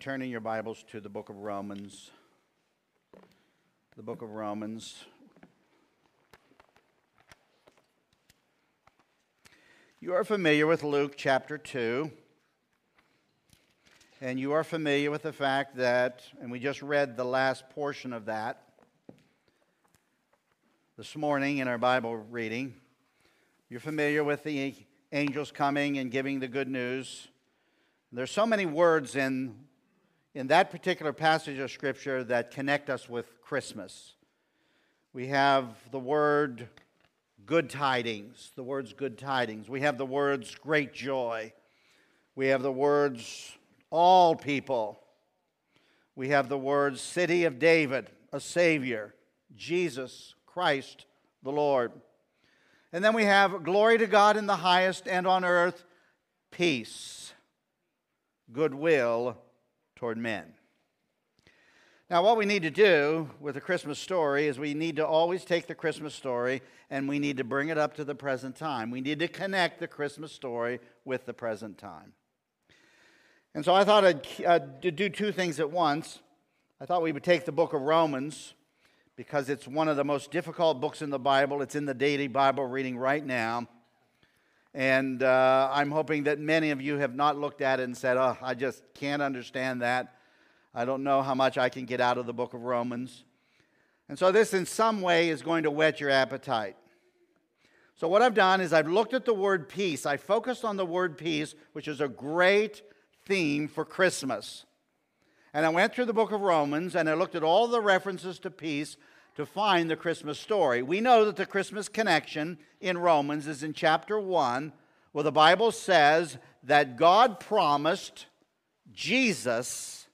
turn in your Bibles to the book of Romans. The book of Romans. You are familiar with Luke chapter 2. And you are familiar with the fact that, and we just read the last portion of that this morning in our Bible reading. You're familiar with the angels coming and giving the good news. There's so many words in, in that particular passage of Scripture that connect us with Christmas. We have the word good tidings, the words good tidings. We have the words great joy. We have the words all people. We have the words city of David, a Savior, Jesus Christ the Lord. And then we have glory to God in the highest, and on earth, peace, goodwill toward men. Now, what we need to do with the Christmas story is we need to always take the Christmas story and we need to bring it up to the present time. We need to connect the Christmas story with the present time. And so I thought I'd uh, do two things at once. I thought we would take the book of Romans because it's one of the most difficult books in the Bible. It's in the daily Bible reading right now. And uh, I'm hoping that many of you have not looked at it and said, oh, I just can't understand that. I don't know how much I can get out of the book of Romans. And so, this in some way is going to whet your appetite. So, what I've done is I've looked at the word peace. I focused on the word peace, which is a great theme for Christmas. And I went through the book of Romans and I looked at all the references to peace to find the Christmas story. We know that the Christmas connection in Romans is in chapter 1, where the Bible says that God promised Jesus,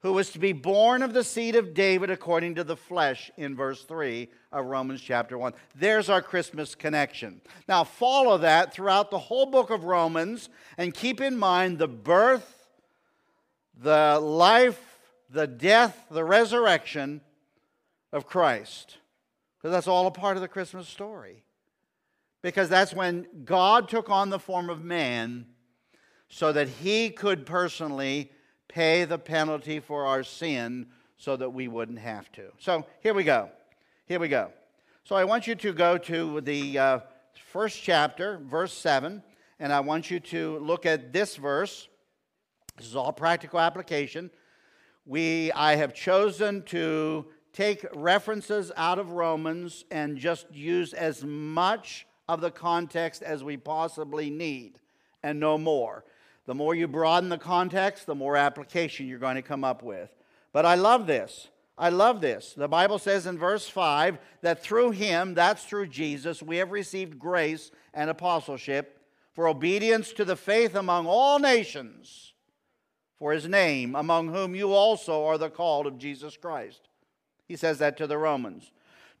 who was to be born of the seed of David according to the flesh, in verse 3 of Romans chapter 1. There's our Christmas connection. Now, follow that throughout the whole book of Romans and keep in mind the birth, the life, the death, the resurrection of Christ. Because that's all a part of the Christmas story. Because that's when God took on the form of man so that he could personally pay the penalty for our sin so that we wouldn't have to. So here we go. Here we go. So I want you to go to the uh, first chapter, verse 7, and I want you to look at this verse. This is all practical application. We, I have chosen to take references out of Romans and just use as much of the context as we possibly need and no more. The more you broaden the context, the more application you're going to come up with. But I love this. I love this. The Bible says in verse 5 that through him, that's through Jesus, we have received grace and apostleship for obedience to the faith among all nations for his name, among whom you also are the called of Jesus Christ. He says that to the Romans.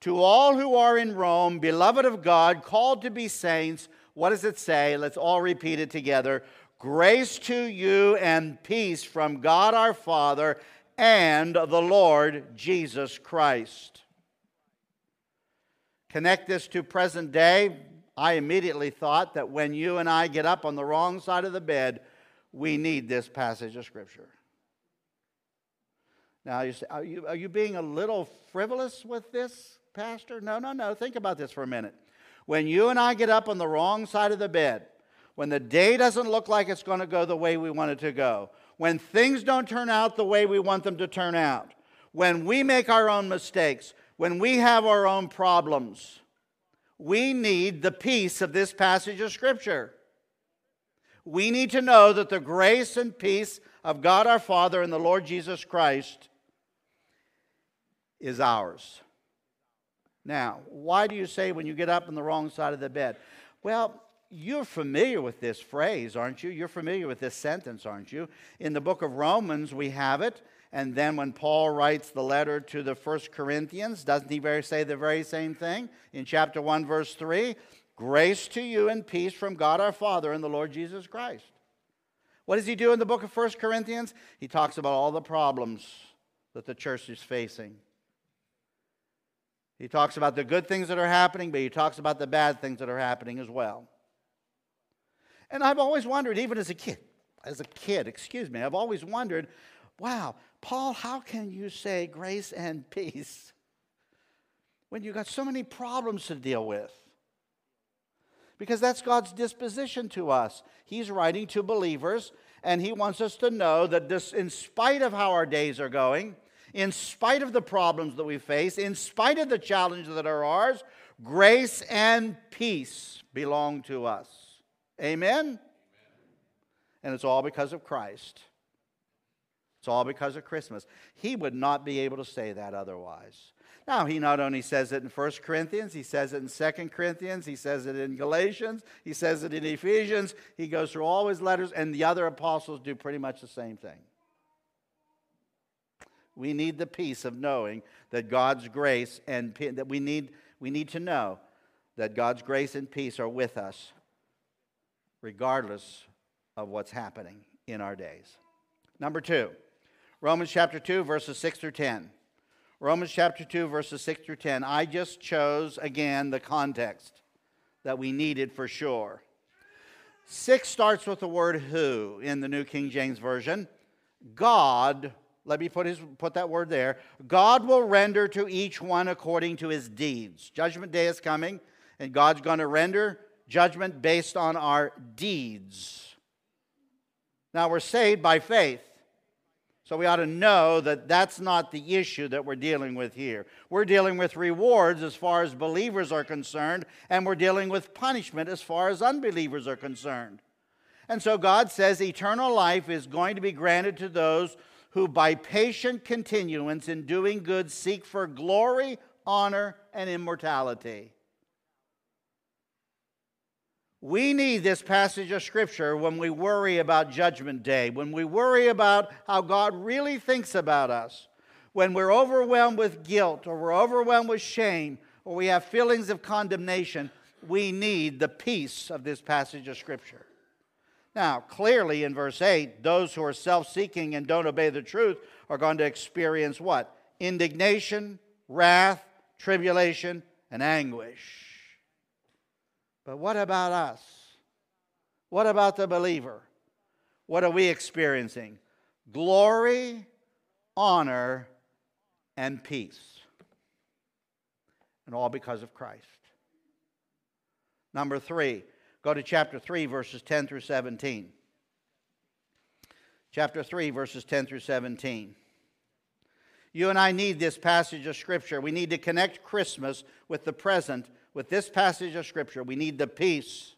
To all who are in Rome, beloved of God, called to be saints, what does it say? Let's all repeat it together. Grace to you and peace from God our Father and the Lord Jesus Christ. Connect this to present day. I immediately thought that when you and I get up on the wrong side of the bed, we need this passage of Scripture. Now, you say, are you, are you being a little frivolous with this, Pastor? No, no, no. Think about this for a minute. When you and I get up on the wrong side of the bed, when the day doesn't look like it's going to go the way we want it to go, when things don't turn out the way we want them to turn out, when we make our own mistakes, when we have our own problems, we need the peace of this passage of Scripture. We need to know that the grace and peace of God our Father and the Lord Jesus Christ is ours. Now, why do you say when you get up on the wrong side of the bed? Well, you're familiar with this phrase, aren't you? You're familiar with this sentence, aren't you? In the book of Romans, we have it. And then when Paul writes the letter to the First Corinthians, doesn't he very say the very same thing? In chapter 1, verse 3 Grace to you and peace from God our Father and the Lord Jesus Christ. What does he do in the book of First Corinthians? He talks about all the problems that the church is facing. He talks about the good things that are happening, but he talks about the bad things that are happening as well. And I've always wondered, even as a kid, as a kid, excuse me, I've always wondered wow, Paul, how can you say grace and peace when you've got so many problems to deal with? Because that's God's disposition to us. He's writing to believers, and He wants us to know that this, in spite of how our days are going, in spite of the problems that we face, in spite of the challenges that are ours, grace and peace belong to us. Amen? Amen? And it's all because of Christ. It's all because of Christmas. He would not be able to say that otherwise. Now, he not only says it in 1 Corinthians, he says it in 2 Corinthians, he says it in Galatians, he says it in Ephesians. He goes through all his letters, and the other apostles do pretty much the same thing. We need the peace of knowing that God's grace and that we need, we need to know that God's grace and peace are with us regardless of what's happening in our days. Number two, Romans chapter 2, verses 6 through 10. Romans chapter 2, verses 6 through 10. I just chose again the context that we needed for sure. 6 starts with the word who in the New King James Version. God let me put, his, put that word there. God will render to each one according to his deeds. Judgment day is coming, and God's going to render judgment based on our deeds. Now, we're saved by faith. So we ought to know that that's not the issue that we're dealing with here. We're dealing with rewards as far as believers are concerned, and we're dealing with punishment as far as unbelievers are concerned. And so God says eternal life is going to be granted to those who by patient continuance in doing good seek for glory, honor, and immortality. We need this passage of Scripture when we worry about Judgment Day, when we worry about how God really thinks about us, when we're overwhelmed with guilt or we're overwhelmed with shame or we have feelings of condemnation. We need the peace of this passage of Scripture. Now, clearly in verse 8, those who are self seeking and don't obey the truth are going to experience what? Indignation, wrath, tribulation, and anguish. But what about us? What about the believer? What are we experiencing? Glory, honor, and peace. And all because of Christ. Number three, Go to chapter 3, verses 10 through 17. Chapter 3, verses 10 through 17. You and I need this passage of Scripture. We need to connect Christmas with the present with this passage of Scripture. We need the peace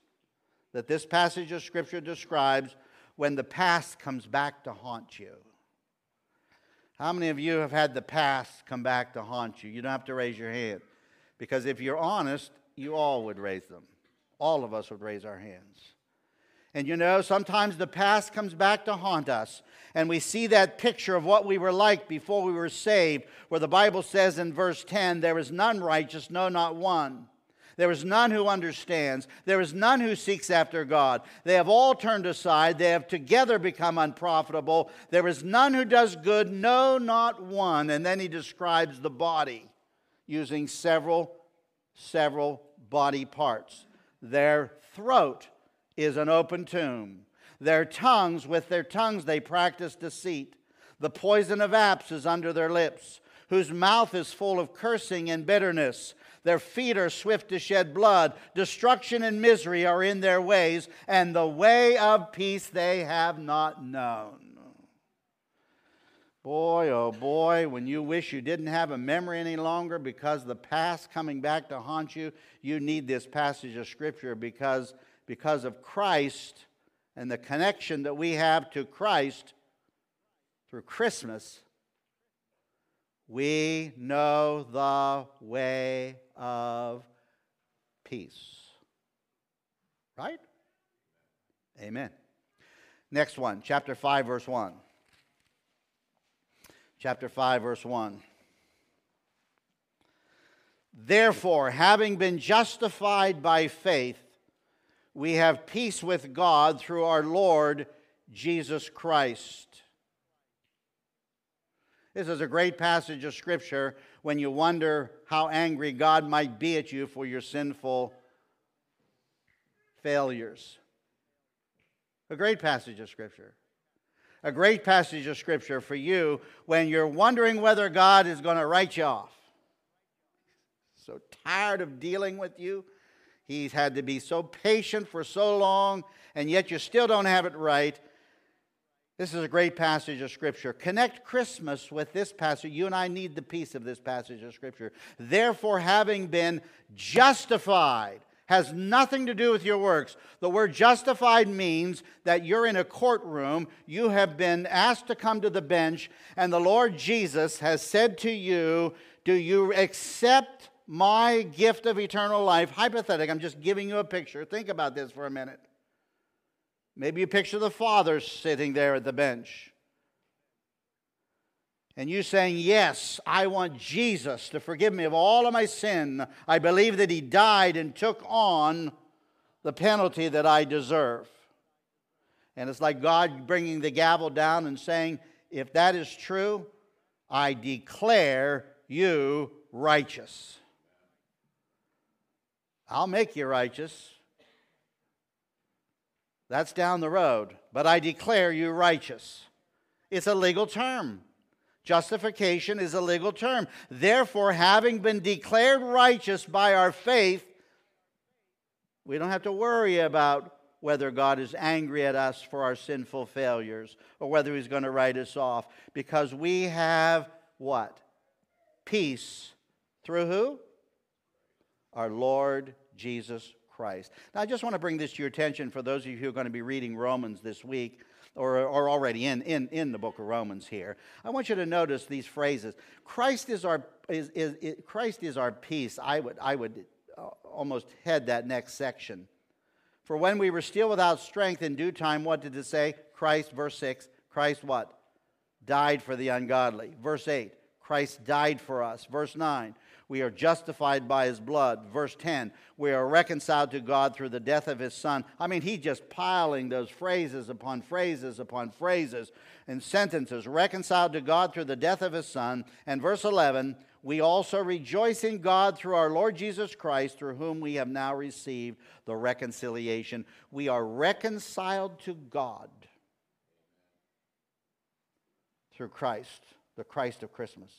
that this passage of Scripture describes when the past comes back to haunt you. How many of you have had the past come back to haunt you? You don't have to raise your hand. Because if you're honest, you all would raise them all of us would raise our hands. And you know, sometimes the past comes back to haunt us, and we see that picture of what we were like before we were saved, where the Bible says in verse 10 there is none righteous, no, not one. There is none who understands. There is none who seeks after God. They have all turned aside. They have together become unprofitable. There is none who does good, no, not one. And then he describes the body using several, several body parts. Their throat is an open tomb. Their tongues, with their tongues, they practice deceit. The poison of apes is under their lips, whose mouth is full of cursing and bitterness. Their feet are swift to shed blood. Destruction and misery are in their ways, and the way of peace they have not known. Boy, oh boy, when you wish you didn't have a memory any longer because the past coming back to haunt you, you need this passage of Scripture because, because of Christ and the connection that we have to Christ through Christmas. We know the way of peace. Right? Amen. Next one, chapter 5, verse 1 chapter 5, verse 1. Therefore, having been justified by faith, we have peace with God through our Lord Jesus Christ. This is a great passage of Scripture when you wonder how angry God might be at you for your sinful failures. A great passage of Scripture. A great passage of Scripture for you when you're wondering whether God is going to write you off. So tired of dealing with you. He's had to be so patient for so long, and yet you still don't have it right. This is a great passage of Scripture. Connect Christmas with this passage. You and I need the peace of this passage of Scripture. Therefore, having been justified, has nothing to do with your works. The word justified means that you're in a courtroom, you have been asked to come to the bench, and the Lord Jesus has said to you, Do you accept my gift of eternal life? Hypothetic, I'm just giving you a picture. Think about this for a minute. Maybe you picture the father sitting there at the bench. And you saying, Yes, I want Jesus to forgive me of all of my sin. I believe that he died and took on the penalty that I deserve. And it's like God bringing the gavel down and saying, If that is true, I declare you righteous. I'll make you righteous. That's down the road. But I declare you righteous. It's a legal term. Justification is a legal term. Therefore, having been declared righteous by our faith, we don't have to worry about whether God is angry at us for our sinful failures or whether He's going to write us off because we have what? Peace through who? Our Lord Jesus Christ. Now, I just want to bring this to your attention for those of you who are going to be reading Romans this week or are already in, in, in the book of Romans here. I want you to notice these phrases. Christ is our, is, is, is Christ is our peace. I would, I would uh, almost head that next section. For when we were still without strength in due time, what did it say? Christ, verse 6, Christ what? Died for the ungodly. Verse 8, Christ died for us. Verse 9, we are justified by his blood. Verse 10, we are reconciled to God through the death of his son. I mean, he's just piling those phrases upon phrases upon phrases and sentences. Reconciled to God through the death of his son. And verse 11, we also rejoice in God through our Lord Jesus Christ, through whom we have now received the reconciliation. We are reconciled to God through Christ, the Christ of Christmas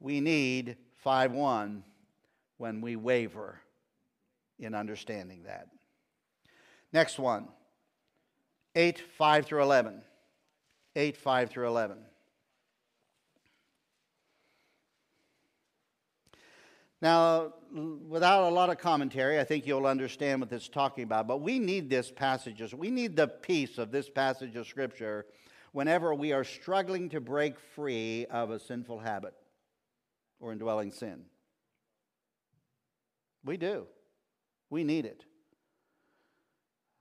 we need 5 1 when we waver in understanding that. Next one 8 5 through 11. 8 5 through 11. Now, without a lot of commentary, I think you'll understand what this is talking about. But we need this passage. We need the peace of this passage of Scripture whenever we are struggling to break free of a sinful habit or indwelling sin. We do. We need it.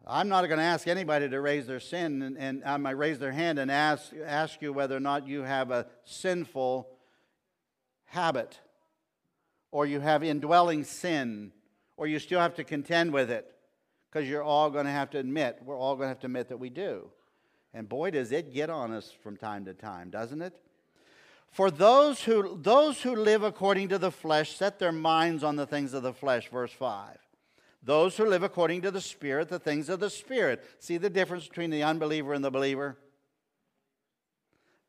I'm not going to ask anybody to raise their sin and, and I might raise their hand and ask, ask you whether or not you have a sinful habit or you have indwelling sin or you still have to contend with it because you're all going to have to admit, we're all going to have to admit that we do. And boy, does it get on us from time to time, doesn't it? For those who, those who live according to the flesh set their minds on the things of the flesh, verse 5. Those who live according to the Spirit, the things of the Spirit. See the difference between the unbeliever and the believer?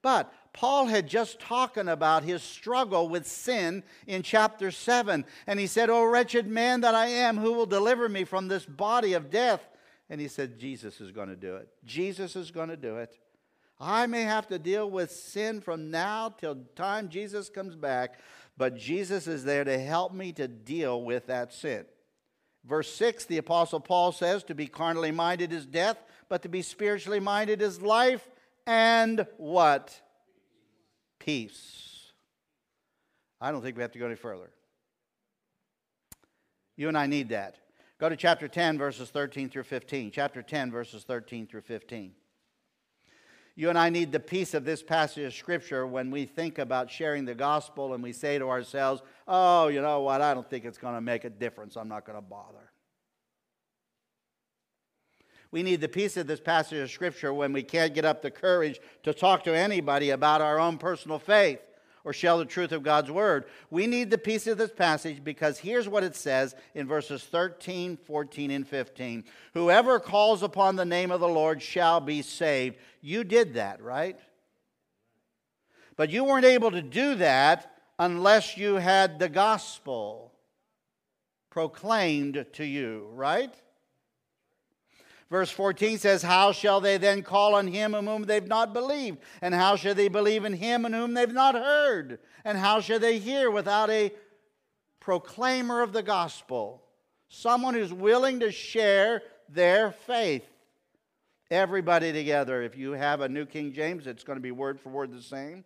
But Paul had just talking about his struggle with sin in chapter 7. And he said, Oh, wretched man that I am, who will deliver me from this body of death? And he said, Jesus is going to do it. Jesus is going to do it. I may have to deal with sin from now till time Jesus comes back, but Jesus is there to help me to deal with that sin. Verse 6, the Apostle Paul says, To be carnally minded is death, but to be spiritually minded is life and what? Peace. I don't think we have to go any further. You and I need that. Go to chapter 10, verses 13 through 15. Chapter 10, verses 13 through 15. You and I need the peace of this passage of Scripture when we think about sharing the gospel and we say to ourselves, oh, you know what, I don't think it's going to make a difference. I'm not going to bother. We need the peace of this passage of Scripture when we can't get up the courage to talk to anybody about our own personal faith or share the truth of God's word. We need the peace of this passage because here's what it says in verses 13, 14, and 15 Whoever calls upon the name of the Lord shall be saved. You did that, right? But you weren't able to do that unless you had the gospel proclaimed to you, right? Verse 14 says, How shall they then call on him in whom they've not believed? And how shall they believe in him in whom they've not heard? And how shall they hear without a proclaimer of the gospel? Someone who's willing to share their faith. Everybody together. If you have a New King James, it's going to be word for word the same.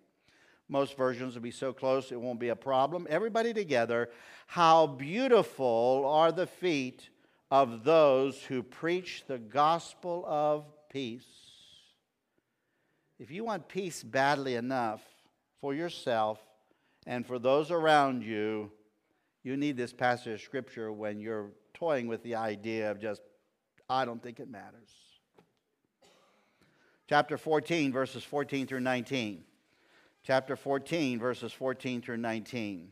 Most versions will be so close it won't be a problem. Everybody together. How beautiful are the feet of those who preach the gospel of peace. If you want peace badly enough for yourself and for those around you, you need this passage of scripture when you're toying with the idea of just, I don't think it matters. Chapter 14, verses 14 through 19. Chapter 14, verses 14 through 19.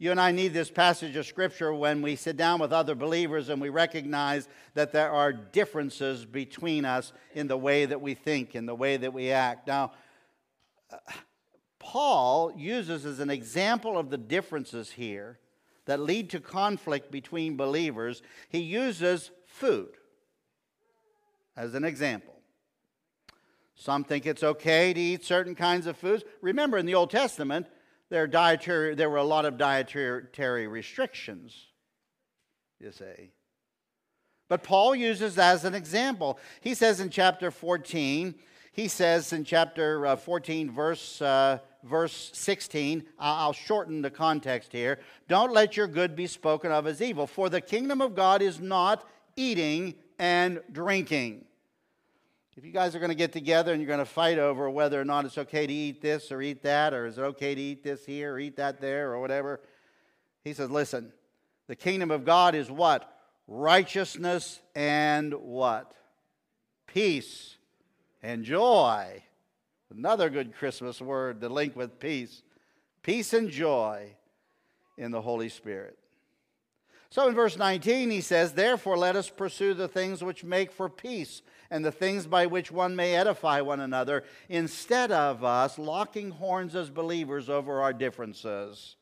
You and I need this passage of Scripture when we sit down with other believers and we recognize that there are differences between us in the way that we think, in the way that we act. Now, Paul uses as an example of the differences here that lead to conflict between believers, he uses food as an example. Some think it's okay to eat certain kinds of foods. Remember, in the Old Testament, there, dietary, there were a lot of dietary restrictions, you see. But Paul uses that as an example. He says in chapter 14, he says in chapter uh, 14, verse, uh, verse 16, I'll shorten the context here. Don't let your good be spoken of as evil, for the kingdom of God is not eating and drinking if you guys are going to get together and you're going to fight over whether or not it's okay to eat this or eat that, or is it okay to eat this here or eat that there or whatever, he says, listen, the kingdom of God is what? Righteousness and what? Peace and joy. Another good Christmas word to link with peace. Peace and joy in the Holy Spirit. So in verse 19, he says, Therefore, let us pursue the things which make for peace and the things by which one may edify one another, instead of us locking horns as believers over our differences.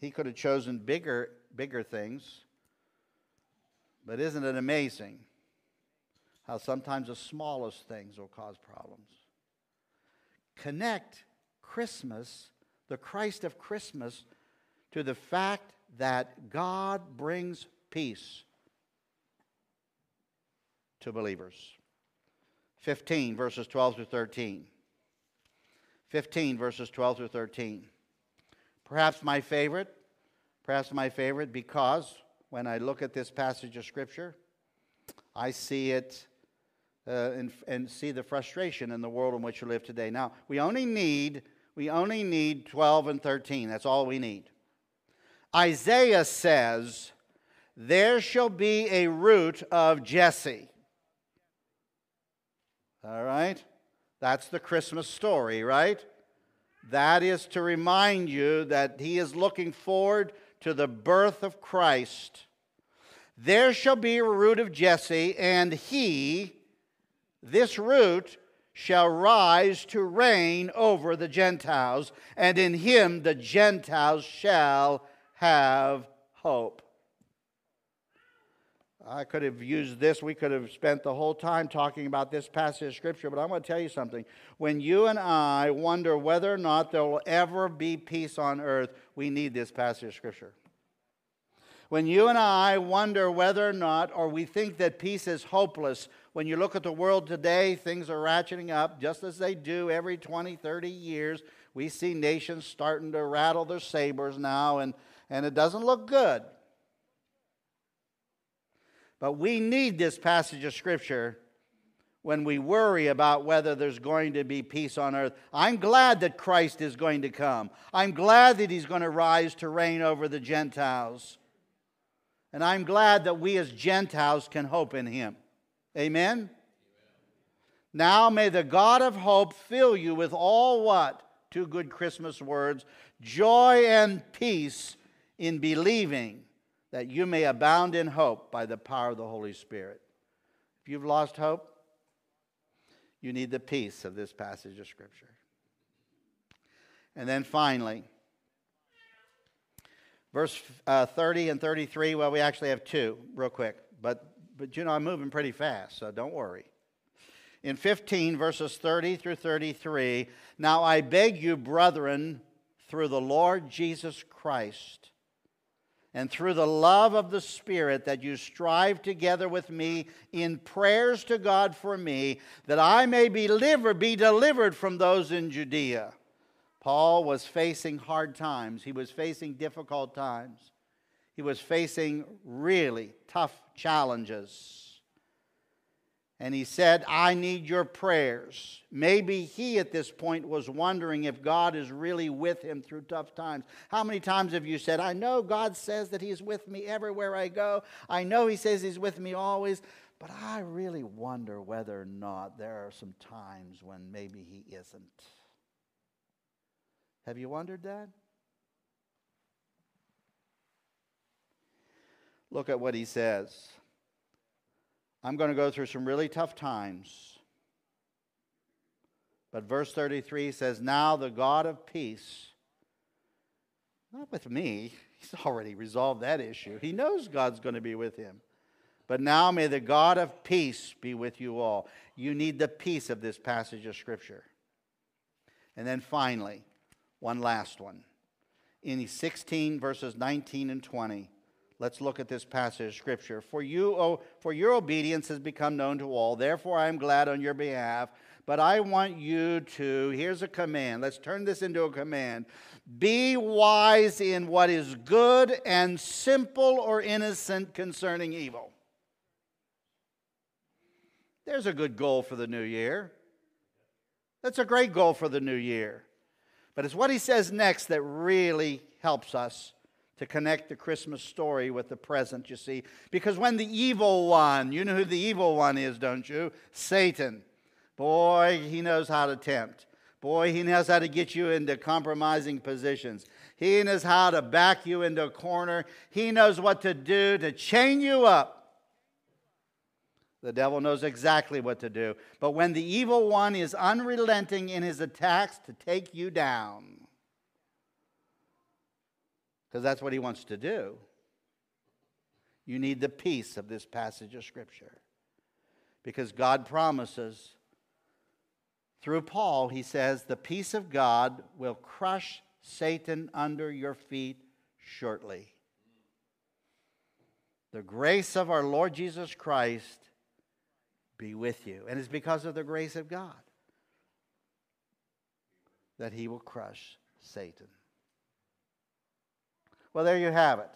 He could have chosen bigger, bigger things. But isn't it amazing how sometimes the smallest things will cause problems? Connect Christmas, the Christ of Christmas, to the fact that God brings peace to believers. 15, verses 12 through 13. 15, verses 12 through 13. Perhaps my favorite, perhaps my favorite because when I look at this passage of Scripture, I see it uh, and, and see the frustration in the world in which we live today. Now, we only need we only need 12 and 13. That's all we need. Isaiah says, There shall be a root of Jesse. All right? That's the Christmas story, right? That is to remind you that he is looking forward to the birth of Christ. There shall be a root of Jesse, and he, this root, shall rise to reign over the Gentiles, and in him the Gentiles shall have hope. I could have used this. We could have spent the whole time talking about this passage of Scripture, but I'm going to tell you something. When you and I wonder whether or not there will ever be peace on earth, we need this passage of Scripture. When you and I wonder whether or not, or we think that peace is hopeless, when you look at the world today, things are ratcheting up just as they do every 20, 30 years. We see nations starting to rattle their sabers now, and, and it doesn't look good. But we need this passage of Scripture when we worry about whether there's going to be peace on earth. I'm glad that Christ is going to come. I'm glad that he's going to rise to reign over the Gentiles. And I'm glad that we as Gentiles can hope in him. Amen? Now may the God of hope fill you with all what? Two good Christmas words joy and peace in believing that you may abound in hope by the power of the Holy Spirit. If you've lost hope, you need the peace of this passage of Scripture. And then finally, verse uh, 30 and 33. Well, we actually have two, real quick. But, but you know, I'm moving pretty fast, so don't worry. In 15, verses 30 through 33, now I beg you, brethren, through the Lord Jesus Christ and through the love of the Spirit that you strive together with me in prayers to God for me, that I may be delivered, be delivered from those in Judea. Paul was facing hard times. He was facing difficult times. He was facing really tough challenges. And he said, I need your prayers. Maybe he at this point was wondering if God is really with him through tough times. How many times have you said, I know God says that he's with me everywhere I go. I know he says he's with me always, but I really wonder whether or not there are some times when maybe he isn't. Have you wondered that? Look at what he says. I'm going to go through some really tough times. But verse 33 says, Now the God of peace, not with me, he's already resolved that issue. He knows God's going to be with him. But now may the God of peace be with you all. You need the peace of this passage of Scripture. And then finally, one last one. In 16 verses 19 and 20, Let's look at this passage of scripture. For you, oh, for your obedience has become known to all. Therefore, I am glad on your behalf. But I want you to, here's a command. Let's turn this into a command. Be wise in what is good and simple or innocent concerning evil. There's a good goal for the new year. That's a great goal for the new year. But it's what he says next that really helps us to connect the Christmas story with the present, you see. Because when the evil one, you know who the evil one is, don't you? Satan. Boy, he knows how to tempt. Boy, he knows how to get you into compromising positions. He knows how to back you into a corner. He knows what to do to chain you up. The devil knows exactly what to do. But when the evil one is unrelenting in his attacks to take you down, because that's what he wants to do. You need the peace of this passage of Scripture. Because God promises, through Paul, he says, the peace of God will crush Satan under your feet shortly. The grace of our Lord Jesus Christ be with you. And it's because of the grace of God that he will crush Satan. Well, there you have it.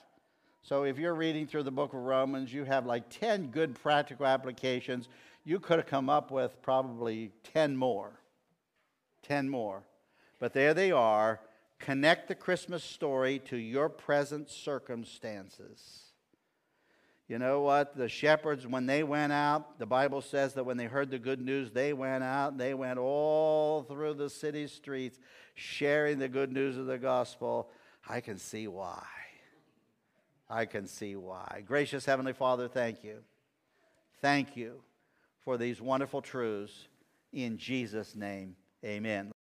So if you're reading through the book of Romans, you have like 10 good practical applications. You could have come up with probably 10 more. 10 more. But there they are. Connect the Christmas story to your present circumstances. You know what? The shepherds, when they went out, the Bible says that when they heard the good news, they went out. They went all through the city streets sharing the good news of the gospel. I can see why. I can see why. Gracious Heavenly Father, thank you. Thank you for these wonderful truths. In Jesus' name, amen.